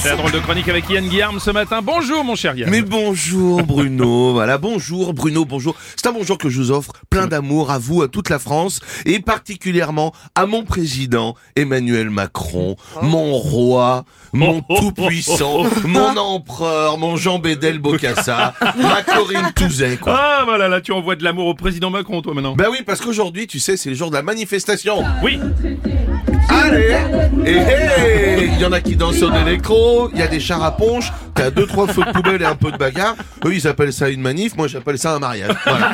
C'est la drôle de chronique avec Yann Guillaume ce matin. Bonjour mon cher Yann. Mais bonjour Bruno, voilà, bonjour Bruno, bonjour. C'est un bonjour que je vous offre, plein d'amour à vous, à toute la France, et particulièrement à mon président Emmanuel Macron, mon roi, mon tout-puissant, mon empereur, mon Jean Bédel Bocassa, ma Corinne Touzet, quoi. Ah voilà, là tu envoies de l'amour au président Macron toi maintenant. Ben oui, parce qu'aujourd'hui, tu sais, c'est le jour de la manifestation. Oui. Allez Et hey Il y en a qui dansent sur l'électro, il y a des chars à ponche, t'as deux, trois feux de poubelle et un peu de bagarre. Eux, ils appellent ça une manif, moi j'appelle ça un mariage. Voilà.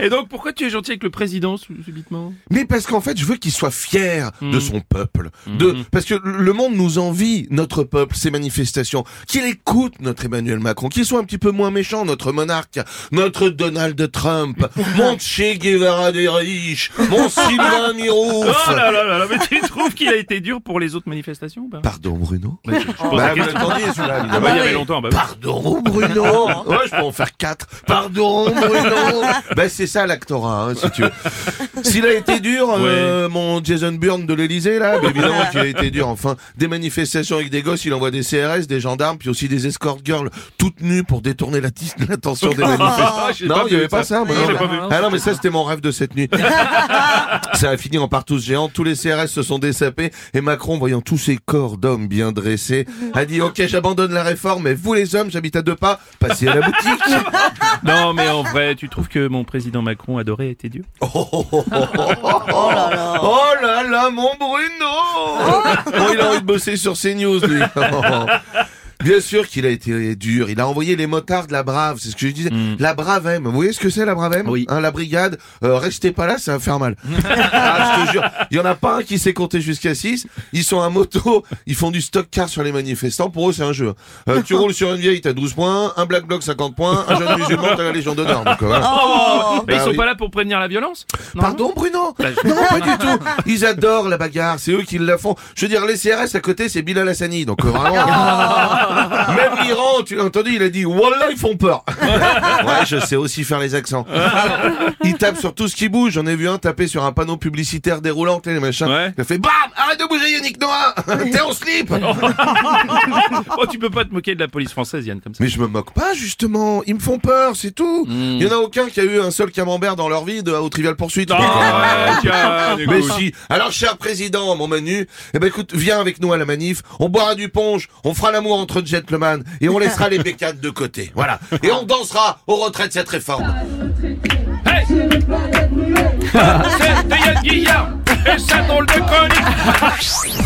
Et donc pourquoi tu es gentil avec le président subitement? Mais parce qu'en fait, je veux qu'il soit fier de Mm. son peuple. De, parce que le monde nous envie, notre peuple, ces manifestations. Qu'il écoute notre Emmanuel Macron, qu'il soit un petit peu moins méchant, notre monarque, notre Donald Trump, mon Che Guevara des riches, mon Sylvain Mirouf. Oh là là là là, mais tu trouves qu'il a été dur pour les autres manifestations ou pas? Pardon Bruno Bah, je, je pose Bah, la vous question. l'attendiez, celui-là, Ah bah, il y avait longtemps, bah oui. Pardon Bruno Ouais, je peux en faire quatre. Pardon Bruno Ben c'est ça l'actorat, hein, si tu veux. S'il a été dur, euh, mon Jason Bourne de l'Elysée, là, ben évidemment qu'il a été dur. Enfin, des manifestations avec des gosses, il envoie des CRS, des gendarmes, puis aussi des escort girls toutes nues pour détourner la tis- l'attention des Ah, manifestants. j'ai non, il n'y vu avait pas ça. moi, non, mais-. Ah non, mais ça c'était mon rêve de cette nuit. Ça a fini en partouze géante, tous les CRS se sont dessapés. Et Macron, voyant tous ces corps d'hommes bien dressés, a dit ok j'abandonne la réforme, mais vous les hommes, j'habite à deux pas, passez à la boutique. Non mais en vrai, tu trouves que mon président Macron adoré était dur Oh, oh, oh, oh, oh, oh là là. Oh là là, mon Bruno. Bon, il a envie de bosser sur CNews, lui. Bien sûr qu'il a été dur. Il a envoyé les motards de la Brave, c'est ce que je disais. La Brave M. Vous voyez ce que c'est la Brave M Oui. Hein, La brigade. Euh, restez pas là, ça va faire mal. ah, je te jure. Il y en a pas un qui sait compter jusqu'à 6. Ils sont à moto. Ils font du stock car sur les manifestants. Pour eux, c'est un jeu. Euh, tu roules sur une vieille, t'as 12 points. Un black bloc, 50 points. Un jeune musulman, t'as la Légion d'honneur. Donc, euh, voilà. Mais Bah ils sont oui. pas là pour prévenir la violence Non Pardon Bruno Bah, je- Non, pas du tout. Ils adorent la bagarre, c'est eux qui la font. Je veux dire, les CRS à côté, c'est Bilal Hassani, donc euh, vraiment. L'Iran, tu l'as entendu, il a dit Wallah, ils font peur. ouais, je sais aussi faire les accents. Ils tapent sur tout ce qui bouge. J'en ai vu un taper sur un panneau publicitaire déroulant, les machins. Ouais. Il a fait BAM Arrête de bouger Yannick Noah T'es en slip Oh, tu peux pas te moquer de la police française Yann comme ça. Mais je me moque pas, justement. Ils me font peur, c'est tout. Il y en a aucun qui a eu un seul camembert dans leur vie de, au Trivial Poursuite. Ah, ouais, tiens, Mais si. Alors, cher président, mon Manu, eh ben écoute, viens avec nous à la manif. On boira du punch, on fera l'amour entre gentlemen et on laissera les bécanes de côté. Voilà. Et on dansera au retrait de cette réforme. Hey C'était Yann Guillaume et sa drôle de chronique